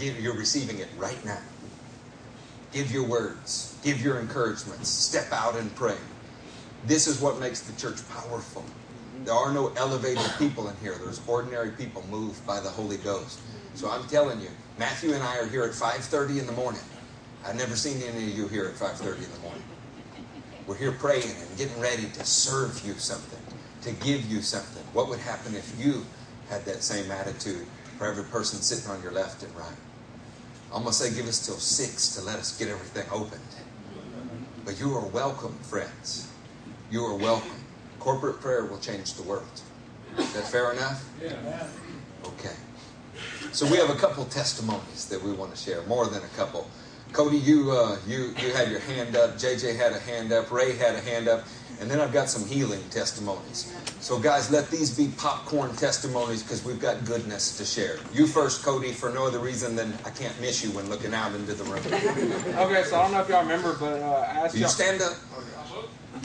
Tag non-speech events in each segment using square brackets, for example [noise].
You're receiving it right now. Give your words, give your encouragements, step out and pray. This is what makes the church powerful. There are no elevated people in here. There's ordinary people moved by the Holy Ghost. So I'm telling you, Matthew and I are here at 5:30 in the morning. I've never seen any of you here at 5:30 in the morning. We're here praying and getting ready to serve you something, to give you something. What would happen if you had that same attitude for every person sitting on your left and right? I'm going to say give us till 6 to let us get everything opened. But you are welcome, friends. You are welcome. Corporate prayer will change the world. Is that fair enough? Yeah. Okay. So we have a couple testimonies that we want to share, more than a couple. Cody, you uh, you you had your hand up. JJ had a hand up. Ray had a hand up, and then I've got some healing testimonies. So guys, let these be popcorn testimonies because we've got goodness to share. You first, Cody, for no other reason than I can't miss you when looking out into the room. [laughs] Okay, so I don't know if y'all remember, but uh, I asked You y'all. stand up.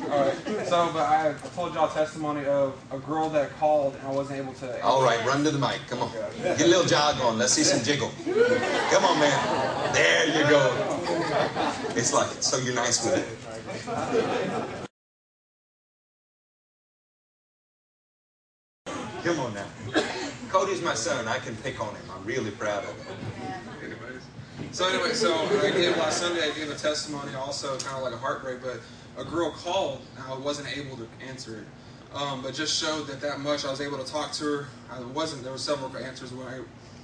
All right. So, but I, I told y'all testimony of a girl that called and I wasn't able to. All right, run to the mic. Come on, get a little jog on. Let's see some jiggle. Come on, man. There you go. It's like so you're nice with it. Come on now. Cody's my son. I can pick on him. I'm really proud of him. Anyways. So anyway, so I gave last Sunday. I gave a testimony, also kind of like a heartbreak, but a girl called and I wasn't able to answer it. Um, but just showed that that much. I was able to talk to her. I wasn't. There were several answers I,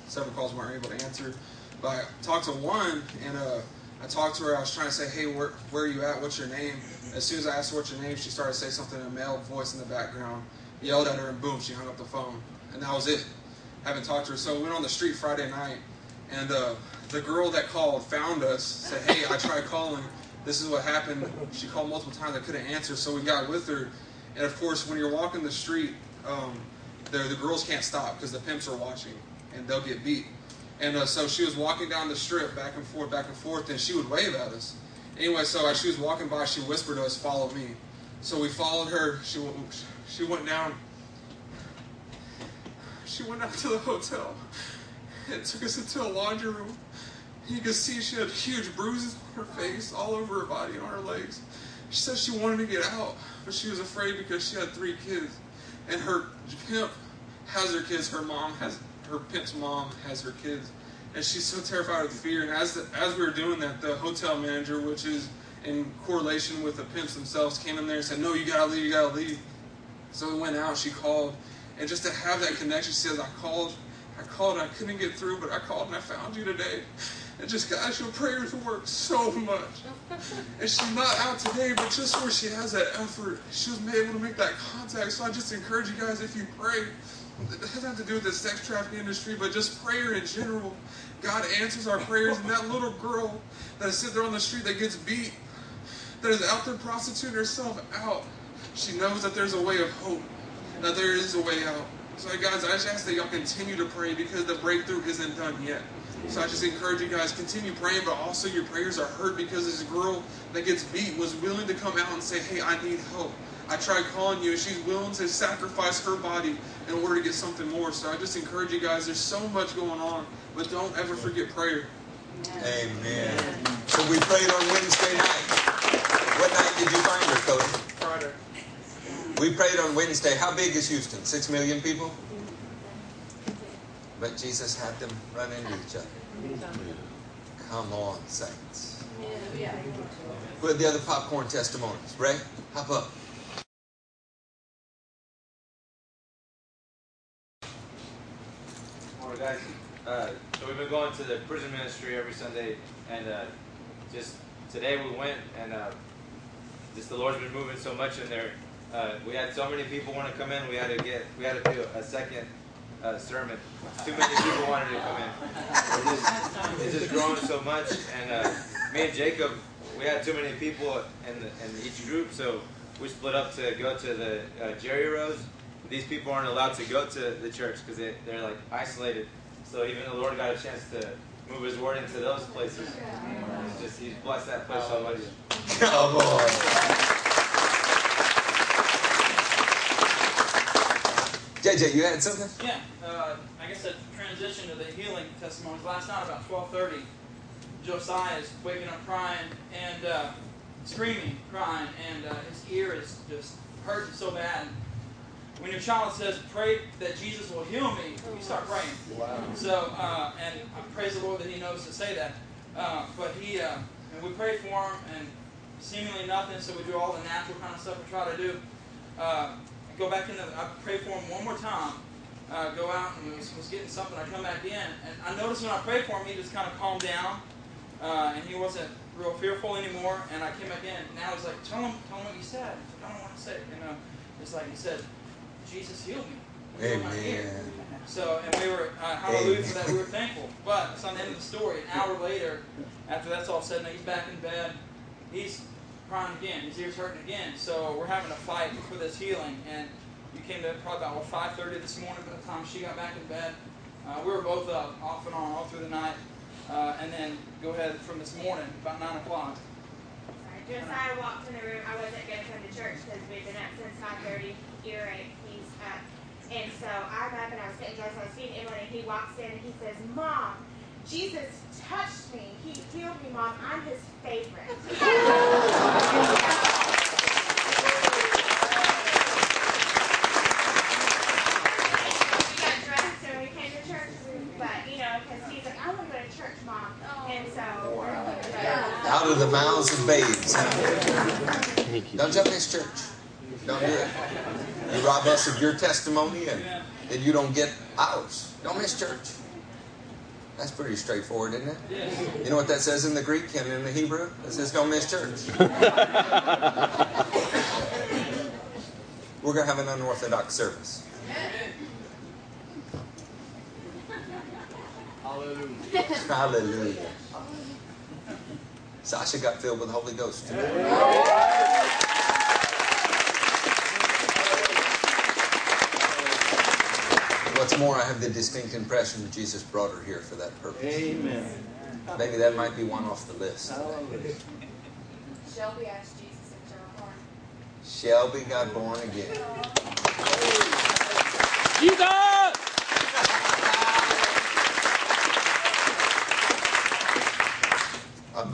several calls we weren't able to answer. But I talked to one, and uh, I talked to her. I was trying to say, "Hey, where, where are you at? What's your name?" As soon as I asked her what's your name, she started to say something in a male voice in the background. Yelled at her, and boom, she hung up the phone. And that was it. I Haven't talked to her. So we went on the street Friday night, and uh, the girl that called found us. Said, "Hey, I tried calling. This is what happened." She called multiple times. I couldn't answer, so we got with her. And of course, when you're walking the street, um, the the girls can't stop because the pimps are watching, and they'll get beat. And uh, so she was walking down the strip, back and forth, back and forth, and she would wave at us. Anyway, so as she was walking by, she whispered to us, "Follow me." So we followed her. She she went down. She went out to the hotel. and took us into a laundry room. You could see she had huge bruises on her face, all over her body, on her legs. She said she wanted to get out, but she was afraid because she had three kids, and her pimp has her kids. Her mom has her pimp's mom has her kids, and she's so terrified of fear. And as the, as we were doing that, the hotel manager, which is in correlation with the pimps themselves, came in there and said, "No, you gotta leave. You gotta leave." So we went out. She called, and just to have that connection, she says, "I called, I called, I couldn't get through, but I called and I found you today." And just guys, your prayers work so much. And she's not out today, but just where she has that effort, she was able to make that contact. So I just encourage you guys, if you pray, it doesn't have to do with the sex trafficking industry, but just prayer in general. God answers our prayers, and that little girl that is sitting there on the street that gets beat, that is out there prostituting herself out, she knows that there's a way of hope, that there is a way out. So, guys, I just ask that y'all continue to pray because the breakthrough isn't done yet. So I just encourage you guys continue praying, but also your prayers are heard because this girl that gets beat was willing to come out and say, "Hey, I need help." I tried calling you, and she's willing to sacrifice her body in order to get something more. So I just encourage you guys. There's so much going on, but don't ever forget prayer. Amen. So we prayed on Wednesday night. What night did you find her, Cody? Friday. We prayed on Wednesday. How big is Houston? Six million people? But Jesus had them run into each other. Come on, saints. Who had the other popcorn testimonies? Ray, hop up. Morning, guys. Uh, so we've been going to the prison ministry every Sunday, and uh, just today we went, and uh, just the Lord's been moving so much in there. Uh, we had so many people want to come in. We had to get, we had to do a second uh, sermon. Too many people wanted to come in. It's just, it's just growing so much, and uh, me and Jacob, we had too many people in, the, in each group, so we split up to go to the uh, Jerry Rose. These people aren't allowed to go to the church because they, they're like isolated. So even the Lord got a chance to move His word into those places. It's just He's blessed that place so much. Come on. JJ, you had something? Yeah, uh, I I guess, a transition to the healing testimonies. Last night, about 12:30, Josiah is waking up crying and uh, screaming, crying, and uh, his ear is just hurting so bad. When your child says, "Pray that Jesus will heal me," you start praying. Wow. So, uh, and I praise the Lord that He knows to say that. Uh, but He, uh, and we pray for him, and seemingly nothing. So we do all the natural kind of stuff we try to do. Go back in the, I pray for him one more time. Uh, go out and was, was, getting something. I come back in, and I noticed when I prayed for him, he just kind of calmed down, uh, and he wasn't real fearful anymore. And I came back in. Now he's like, "Tell him, tell him what you said." I don't want to say it. You know, it's like he said, "Jesus healed me." Amen. So, and we were, uh, hallelujah for that, we were thankful. But it's on the end of the story. An hour later, after that's all said, now he's back in bed. He's crying again. His ear's hurting again. So we're having a fight for this healing. And you came to probably about, 5.30 this morning by the time she got back in bed. Uh, we were both up, off and on, all through the night. Uh, and then go ahead from this morning, about 9 o'clock. Josiah walked in the room. I wasn't going to come to church because we've been up since 5.30. Earache. He's up. And so I'm up and I was sitting dressed. I was feeding Emily, and he walks in and he says, Mom, Jesus touched me. He healed me, Mom. I'm his favorite. [laughs] we got dressed and we came to church, but you know, because he's like, I want to go to church, Mom. And so out of the mouths of babes. Don't jump this church. Don't do it. You rob us of your testimony and then you don't get ours. Don't miss church. That's pretty straightforward, isn't it? You know what that says in the Greek and in the Hebrew? It says don't miss church. We're going to have an unorthodox service. Hallelujah. Hallelujah. Sasha got filled with the Holy Ghost. What's more, I have the distinct impression that Jesus brought her here for that purpose. Amen. Maybe that might be one off the list. Shelby asked Jesus if they were born. Shelby got born again. Jesus!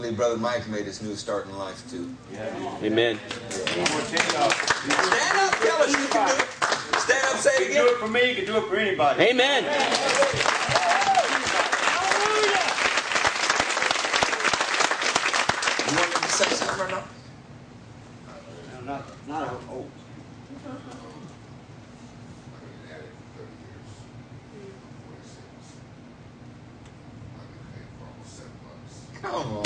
Believe Brother Mike made his new start in life too. Amen. Stand up, tell us you can do it. Stand up, say it again. You can do it for me, you can do it for anybody. Amen. You want me to say something or not? No, not, not old. Come on.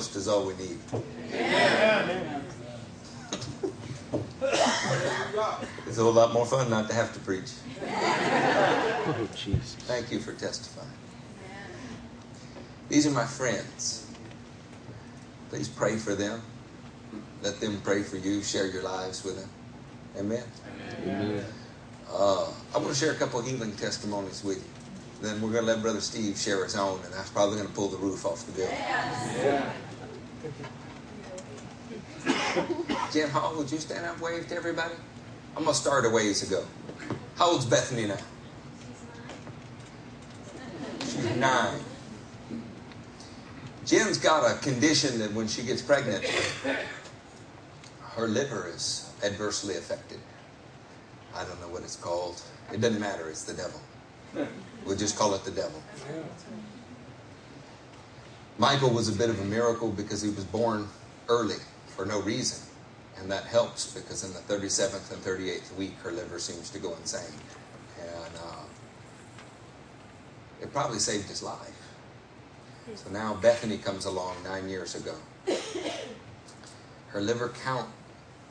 Ghost is all we need. it's a whole lot more fun not to have to preach. Oh, Jesus. Thank you for testifying. These are my friends. Please pray for them. Let them pray for you. Share your lives with them. Amen. Amen. Uh, I want to share a couple healing testimonies with you. Then we're going to let Brother Steve share his own, and that's probably going to pull the roof off the building. Yeah. Jim Hall, would you stand up and wave to everybody? I'm to start a ways ago. How old's Bethany now? She's nine. Jen's got a condition that when she gets pregnant, her liver is adversely affected. I don't know what it's called. It doesn't matter, it's the devil. We'll just call it the devil. Michael was a bit of a miracle because he was born early for no reason. And that helps because in the 37th and 38th week, her liver seems to go insane. And uh, it probably saved his life. So now Bethany comes along nine years ago. Her liver count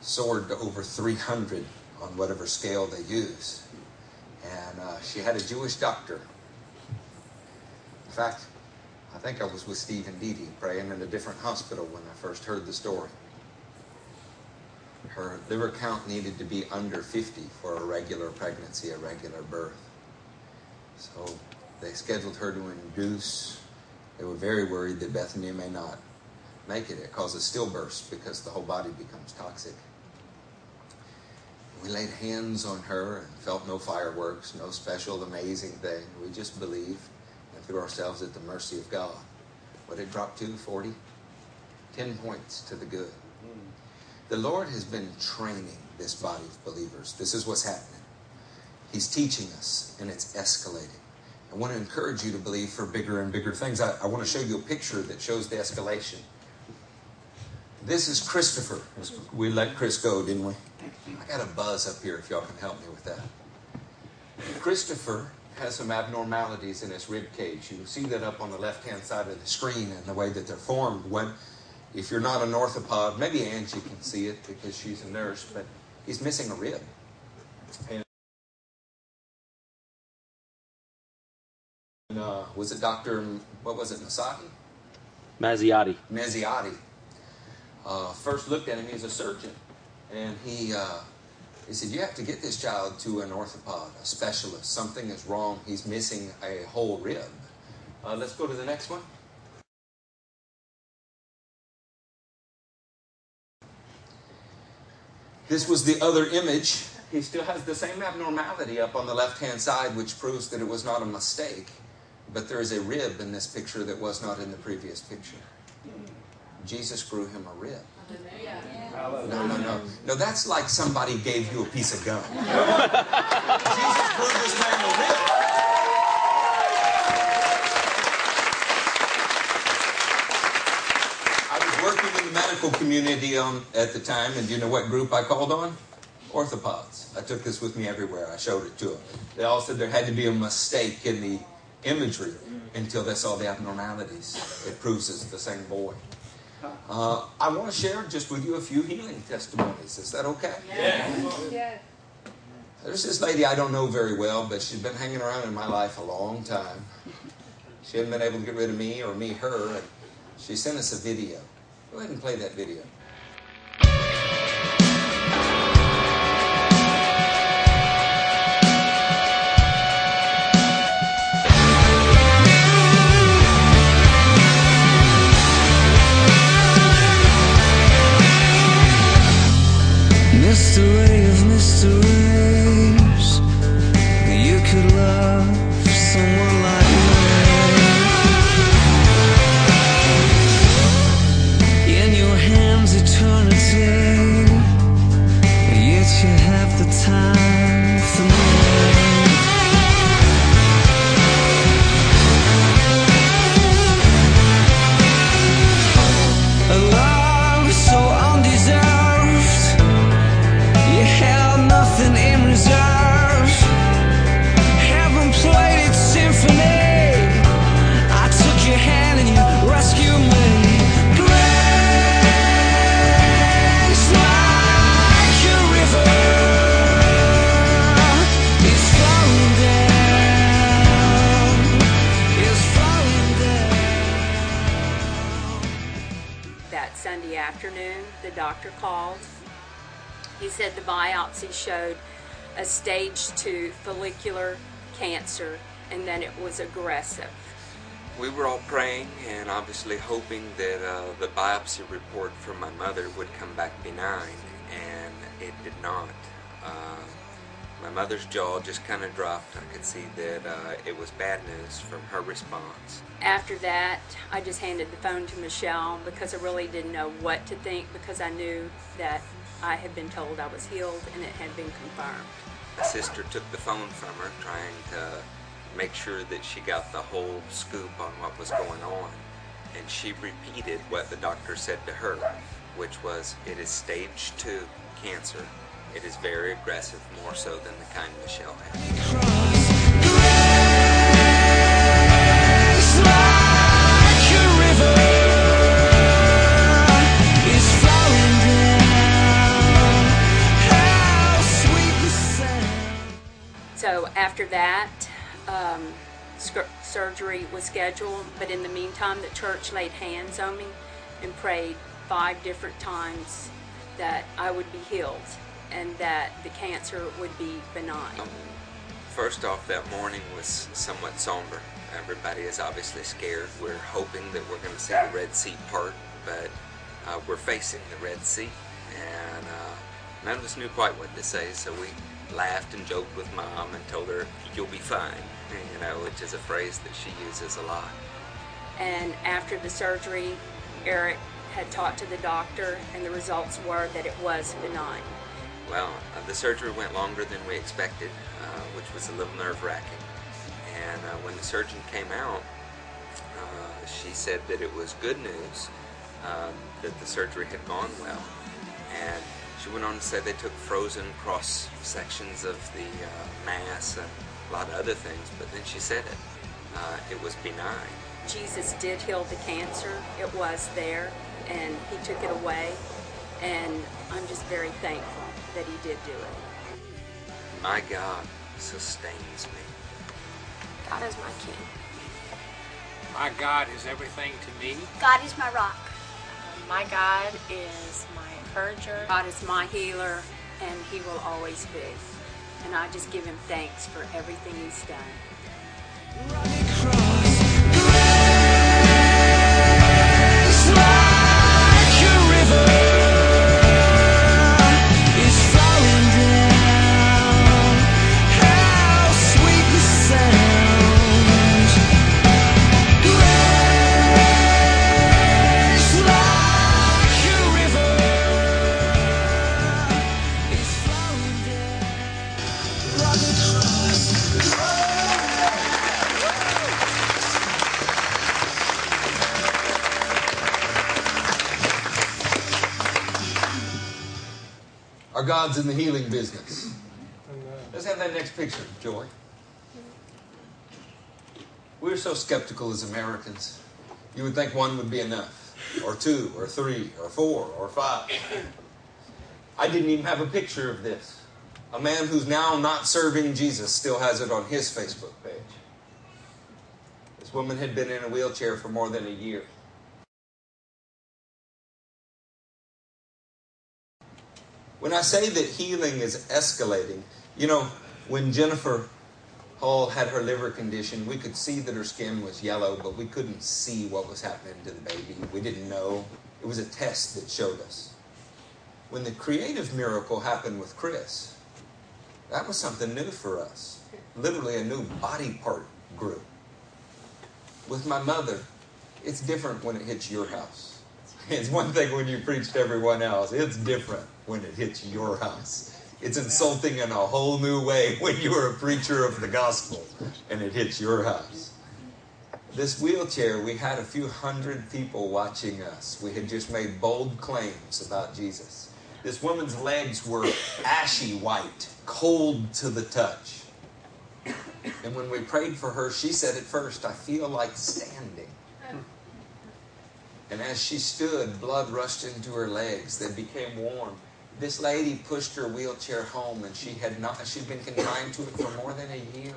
soared to over 300 on whatever scale they use. And uh, she had a Jewish doctor. In fact, I think I was with Steve and Dee Dee praying in a different hospital when I first heard the story. Her liver count needed to be under 50 for a regular pregnancy, a regular birth. So they scheduled her to induce. They were very worried that Bethany may not make it. It causes stillbirths because the whole body becomes toxic. We laid hands on her and felt no fireworks, no special amazing thing. We just believed threw ourselves at the mercy of God. What did it drop to? 40? 10 points to the good. The Lord has been training this body of believers. This is what's happening. He's teaching us, and it's escalating. I want to encourage you to believe for bigger and bigger things. I, I want to show you a picture that shows the escalation. This is Christopher. We let Chris go, didn't we? I got a buzz up here if y'all can help me with that. Christopher has some abnormalities in his rib cage. You can see that up on the left hand side of the screen and the way that they're formed. When, if you're not an orthopod, maybe Angie can see it because she's a nurse, but he's missing a rib. And uh, was it Dr. what was it, Masaki? Mazziotti. Mezziotti. Uh, first looked at him, he's a surgeon. And he, uh, he said, You have to get this child to an orthopod, a specialist. Something is wrong. He's missing a whole rib. Uh, let's go to the next one. This was the other image. He still has the same abnormality up on the left hand side, which proves that it was not a mistake. But there is a rib in this picture that was not in the previous picture. Jesus grew him a rib. No, no, no. No, that's like somebody gave you a piece of gum. [laughs] Jesus this man. I was working in the medical community um, at the time, and do you know what group I called on? Orthopods. I took this with me everywhere. I showed it to them. They all said there had to be a mistake in the imagery until they saw the abnormalities. It proves it's the same boy. Uh, I want to share just with you a few healing testimonies. Is that okay? Yeah. There's this lady I don't know very well, but she's been hanging around in my life a long time. She hasn't been able to get rid of me or me her, and she sent us a video. Go ahead and play that video. Stage two follicular cancer and that it was aggressive. We were all praying and obviously hoping that uh, the biopsy report from my mother would come back benign, and it did not. Uh, my mother's jaw just kind of dropped. I could see that uh, it was bad news from her response. After that, I just handed the phone to Michelle because I really didn't know what to think because I knew that I had been told I was healed and it had been confirmed. Sister took the phone from her, trying to make sure that she got the whole scoop on what was going on. and she repeated what the doctor said to her, which was, It is stage two cancer. It is very aggressive, more so than the kind Michelle had. After that, um, surgery was scheduled, but in the meantime, the church laid hands on me and prayed five different times that I would be healed and that the cancer would be benign. First off, that morning was somewhat somber. Everybody is obviously scared. We're hoping that we're going to see the Red Sea part, but uh, we're facing the Red Sea, and uh, none of us knew quite what to say. So we laughed and joked with Mom and told her, "You'll be fine," you know, which is a phrase that she uses a lot. And after the surgery, Eric had talked to the doctor, and the results were that it was benign. Well, uh, the surgery went longer than we expected, uh, which was a little nerve wracking. And uh, when the surgeon came out, uh, she said that it was good news, um, that the surgery had gone well. And she went on to say they took frozen cross sections of the uh, mass and a lot of other things, but then she said it. Uh, it was benign. Jesus did heal the cancer. It was there, and He took it away. And I'm just very thankful that He did do it. My God sustains me. God is my king. My God is everything to me. God is my rock. My God is my encourager. God is my healer, and He will always be. And I just give Him thanks for everything He's done. Our God's in the healing business. Let's have that next picture, Joy. We're so skeptical as Americans. You would think one would be enough, or two, or three, or four, or five. I didn't even have a picture of this. A man who's now not serving Jesus still has it on his Facebook page. This woman had been in a wheelchair for more than a year. When I say that healing is escalating, you know, when Jennifer Hall had her liver condition, we could see that her skin was yellow, but we couldn't see what was happening to the baby. We didn't know. It was a test that showed us. When the creative miracle happened with Chris, that was something new for us. Literally a new body part grew. With my mother, it's different when it hits your house. It's one thing when you preach to everyone else, it's different when it hits your house. It's insulting in a whole new way [laughs] when you're a preacher of the gospel and it hits your house. This wheelchair, we had a few hundred people watching us. We had just made bold claims about Jesus. This woman's legs were ashy white, cold to the touch. And when we prayed for her, she said at first, I feel like standing. And as she stood, blood rushed into her legs. They became warm. This lady pushed her wheelchair home, and she had not. She'd been confined to it for more than a year.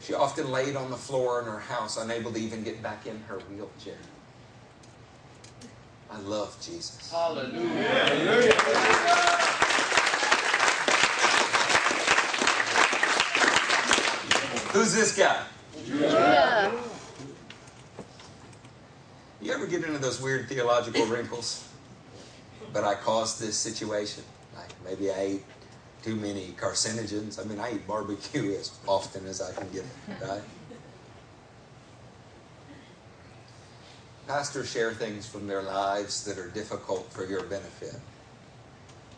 She often laid on the floor in her house, unable to even get back in her wheelchair. I love Jesus. Hallelujah. Who's this guy? Yeah. You ever get into those weird theological wrinkles? But I caused this situation. Like maybe I ate too many carcinogens. I mean, I eat barbecue [laughs] as often as I can get it, [laughs] right? Pastors share things from their lives that are difficult for your benefit.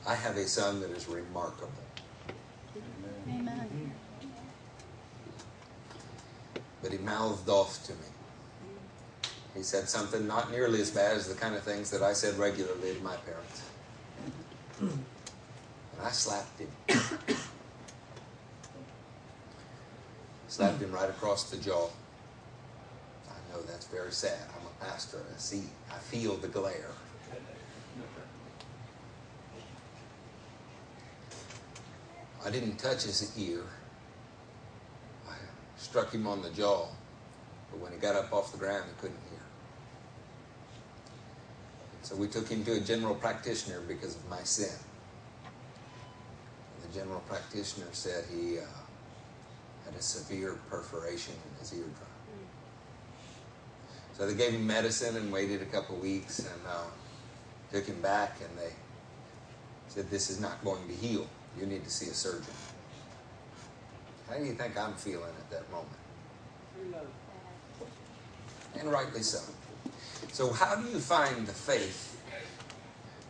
I have a son that is remarkable. Amen. But he mouthed off to me. He said something not nearly as bad as the kind of things that I said regularly to my parents. And I slapped him. slapped him right across the jaw. I know that's very sad. I'm a pastor. I see, I feel the glare. I didn't touch his ear. I struck him on the jaw, but when he got up off the ground, he couldn't hear. So we took him to a general practitioner because of my sin. And the general practitioner said he uh, had a severe perforation in his eardrum. So they gave him medicine and waited a couple weeks and uh, took him back and they said, This is not going to heal. You need to see a surgeon. How do you think I'm feeling at that moment? And rightly so. So, how do you find the faith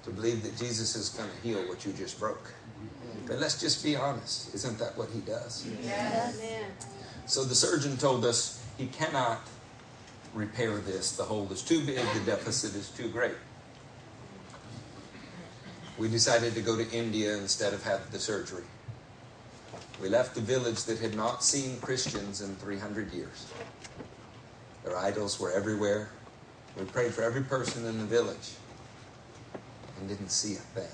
to believe that Jesus is going to heal what you just broke? Mm-hmm. But let's just be honest. Isn't that what he does? Yes. So the surgeon told us he cannot repair this. The hole is too big, the deficit is too great. We decided to go to India instead of have the surgery. We left the village that had not seen Christians in 300 years. Their idols were everywhere. We prayed for every person in the village and didn't see a thing.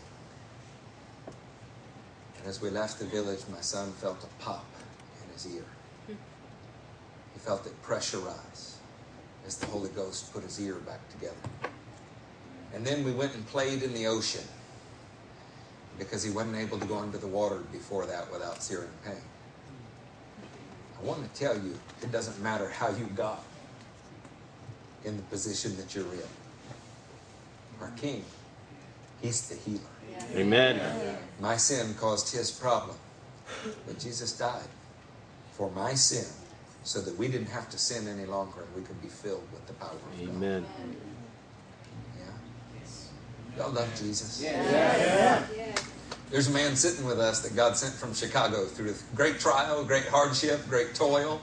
And as we left the village, my son felt a pop in his ear. He felt it pressurize as the Holy Ghost put his ear back together. And then we went and played in the ocean because he wasn't able to go under the water before that without searing pain. I want to tell you, it doesn't matter how you got in the position that you're in. Our King, He's the healer. Amen. My sin caused His problem, but Jesus died for my sin so that we didn't have to sin any longer and we could be filled with the power of God. Amen. Yeah. Y'all love Jesus? Yeah. There's a man sitting with us that God sent from Chicago through great trial, great hardship, great toil.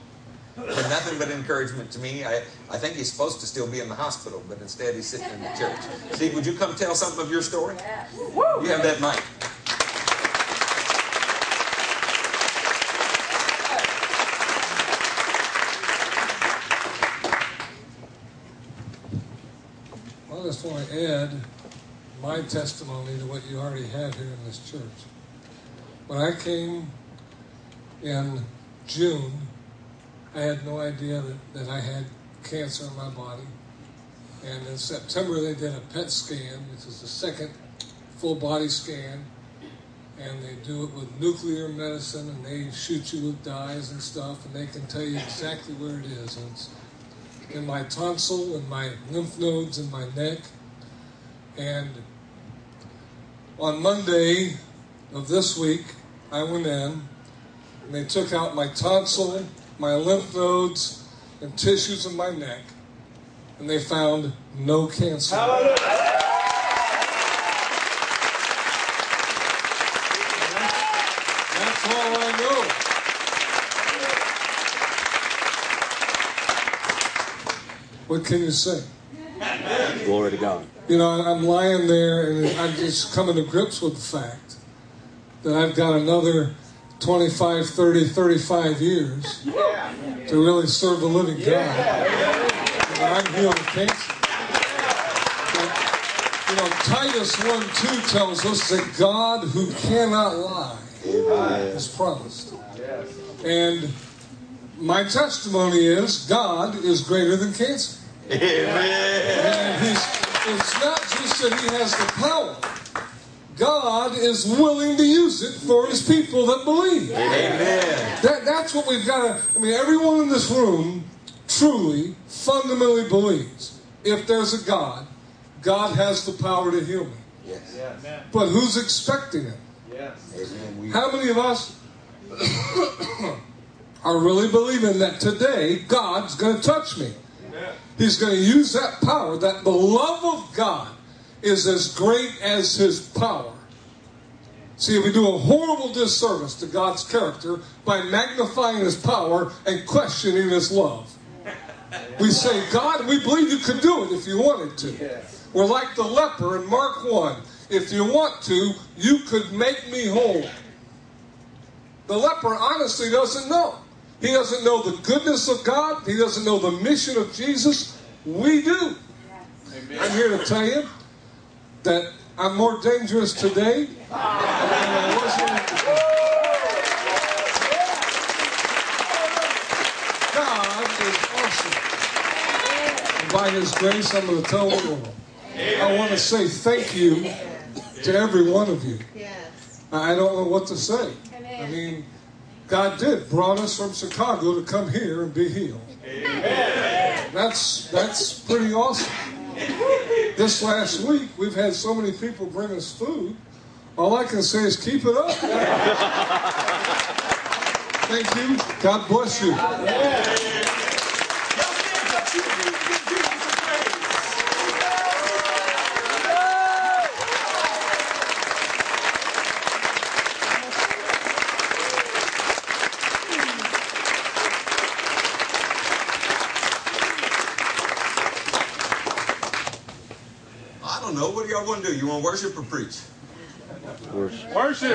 But nothing but encouragement to me. I, I think he's supposed to still be in the hospital, but instead he's sitting in the church. Steve, would you come tell something of your story? You have that mic. I just want to add my testimony to what you already have here in this church. When I came in June, I had no idea that, that I had cancer in my body. And in September, they did a PET scan, which is the second full body scan. And they do it with nuclear medicine, and they shoot you with dyes and stuff, and they can tell you exactly where it is. And it's in my tonsil and my lymph nodes in my neck. And on Monday of this week, I went in and they took out my tonsil, my lymph nodes, and tissues in my neck, and they found no cancer. Hallelujah. That's all I know. What can you say? Glory to God. You know, I'm lying there and I'm just coming to grips with the fact that I've got another 25, 30, 35 years to really serve the living God. And I'm of cancer. But, you know, Titus 1 2 tells us that God who cannot lie has promised. And my testimony is God is greater than cancer. And he's, it's not just that he has the power. God is willing to use it for his people that believe. Amen. That, that's what we've got to. I mean, everyone in this room truly, fundamentally believes if there's a God, God has the power to heal me. Yes. yes. But who's expecting it? Yes. Amen. How many of us [coughs] are really believing that today God's going to touch me? He's going to use that power, that the love of God is as great as his power. See, we do a horrible disservice to God's character by magnifying his power and questioning his love. We say, God, we believe you could do it if you wanted to. We're like the leper in Mark 1. If you want to, you could make me whole. The leper honestly doesn't know. He doesn't know the goodness of God. He doesn't know the mission of Jesus. We do. I'm here to tell you that I'm more dangerous today than I was God is awesome. And by His grace, I'm going to tell the world. I want to say thank you to every one of you. I don't know what to say. I mean, God did brought us from Chicago to come here and be healed. That's that's pretty awesome. This last week, we've had so many people bring us food. All I can say is keep it up. [laughs] Thank you. God bless you. I don't know. What do y'all want to? You want worship or preach? Worship. Worship.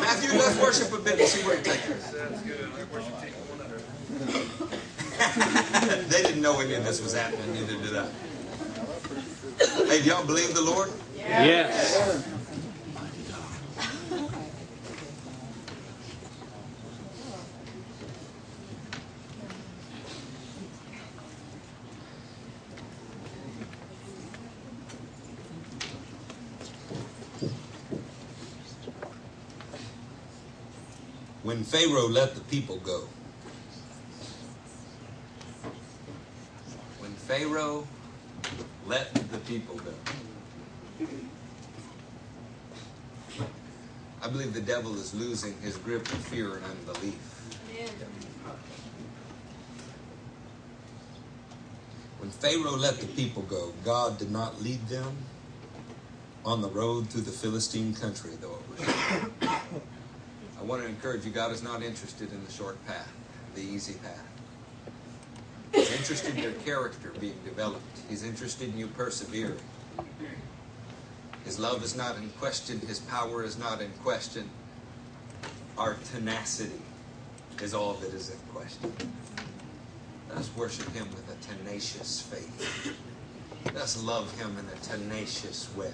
Matthew, let's worship a bit and see where it takes us. they didn't know any of this was happening, neither did I. Hey, do y'all believe the Lord? Yes. When Pharaoh let the people go. When Pharaoh let the people go. I believe the devil is losing his grip of fear and unbelief. When Pharaoh let the people go, God did not lead them on the road through the Philistine country, though want to encourage you, God is not interested in the short path, the easy path. He's interested in your character being developed. He's interested in you persevering. His love is not in question. His power is not in question. Our tenacity is all that is in question. Let's worship Him with a tenacious faith. Let's love Him in a tenacious way.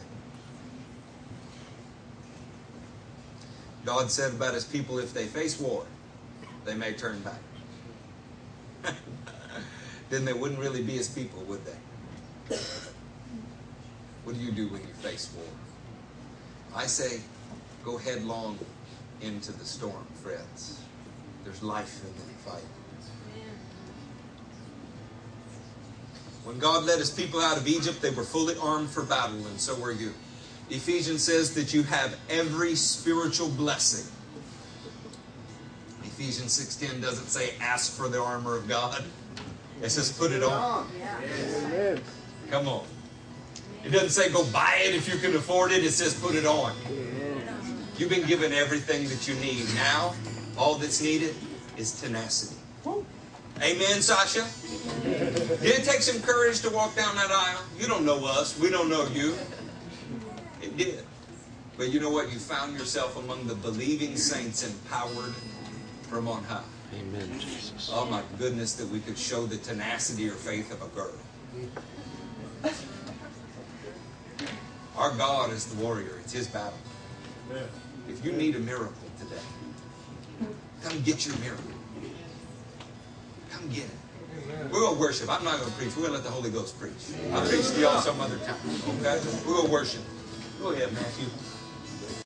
God said about His people if they face war, they may turn back. [laughs] then they wouldn't really be His people, would they? What do you do when you face war? I say, go headlong into the storm, friends. There's life in that fight. When God led his people out of Egypt, they were fully armed for battle, and so were you. Ephesians says that you have every spiritual blessing. Ephesians 6:10 doesn't say ask for the armor of God. It says put it on. Come on. It doesn't say go buy it if you can afford it. It says put it on. You've been given everything that you need. Now, all that's needed is tenacity. Amen, Sasha? Did it take some courage to walk down that aisle? You don't know us. We don't know you. It did. But you know what? You found yourself among the believing saints empowered from on high. Amen, Jesus. Oh my goodness, that we could show the tenacity or faith of a girl. Our God is the warrior, it's His battle. If you need a miracle today, come get your miracle. Come get it. We're going to worship. I'm not going to preach. We're going to let the Holy Ghost preach. I'll preach to y'all some other time. Okay? We're going to worship. Go ahead, Matthew.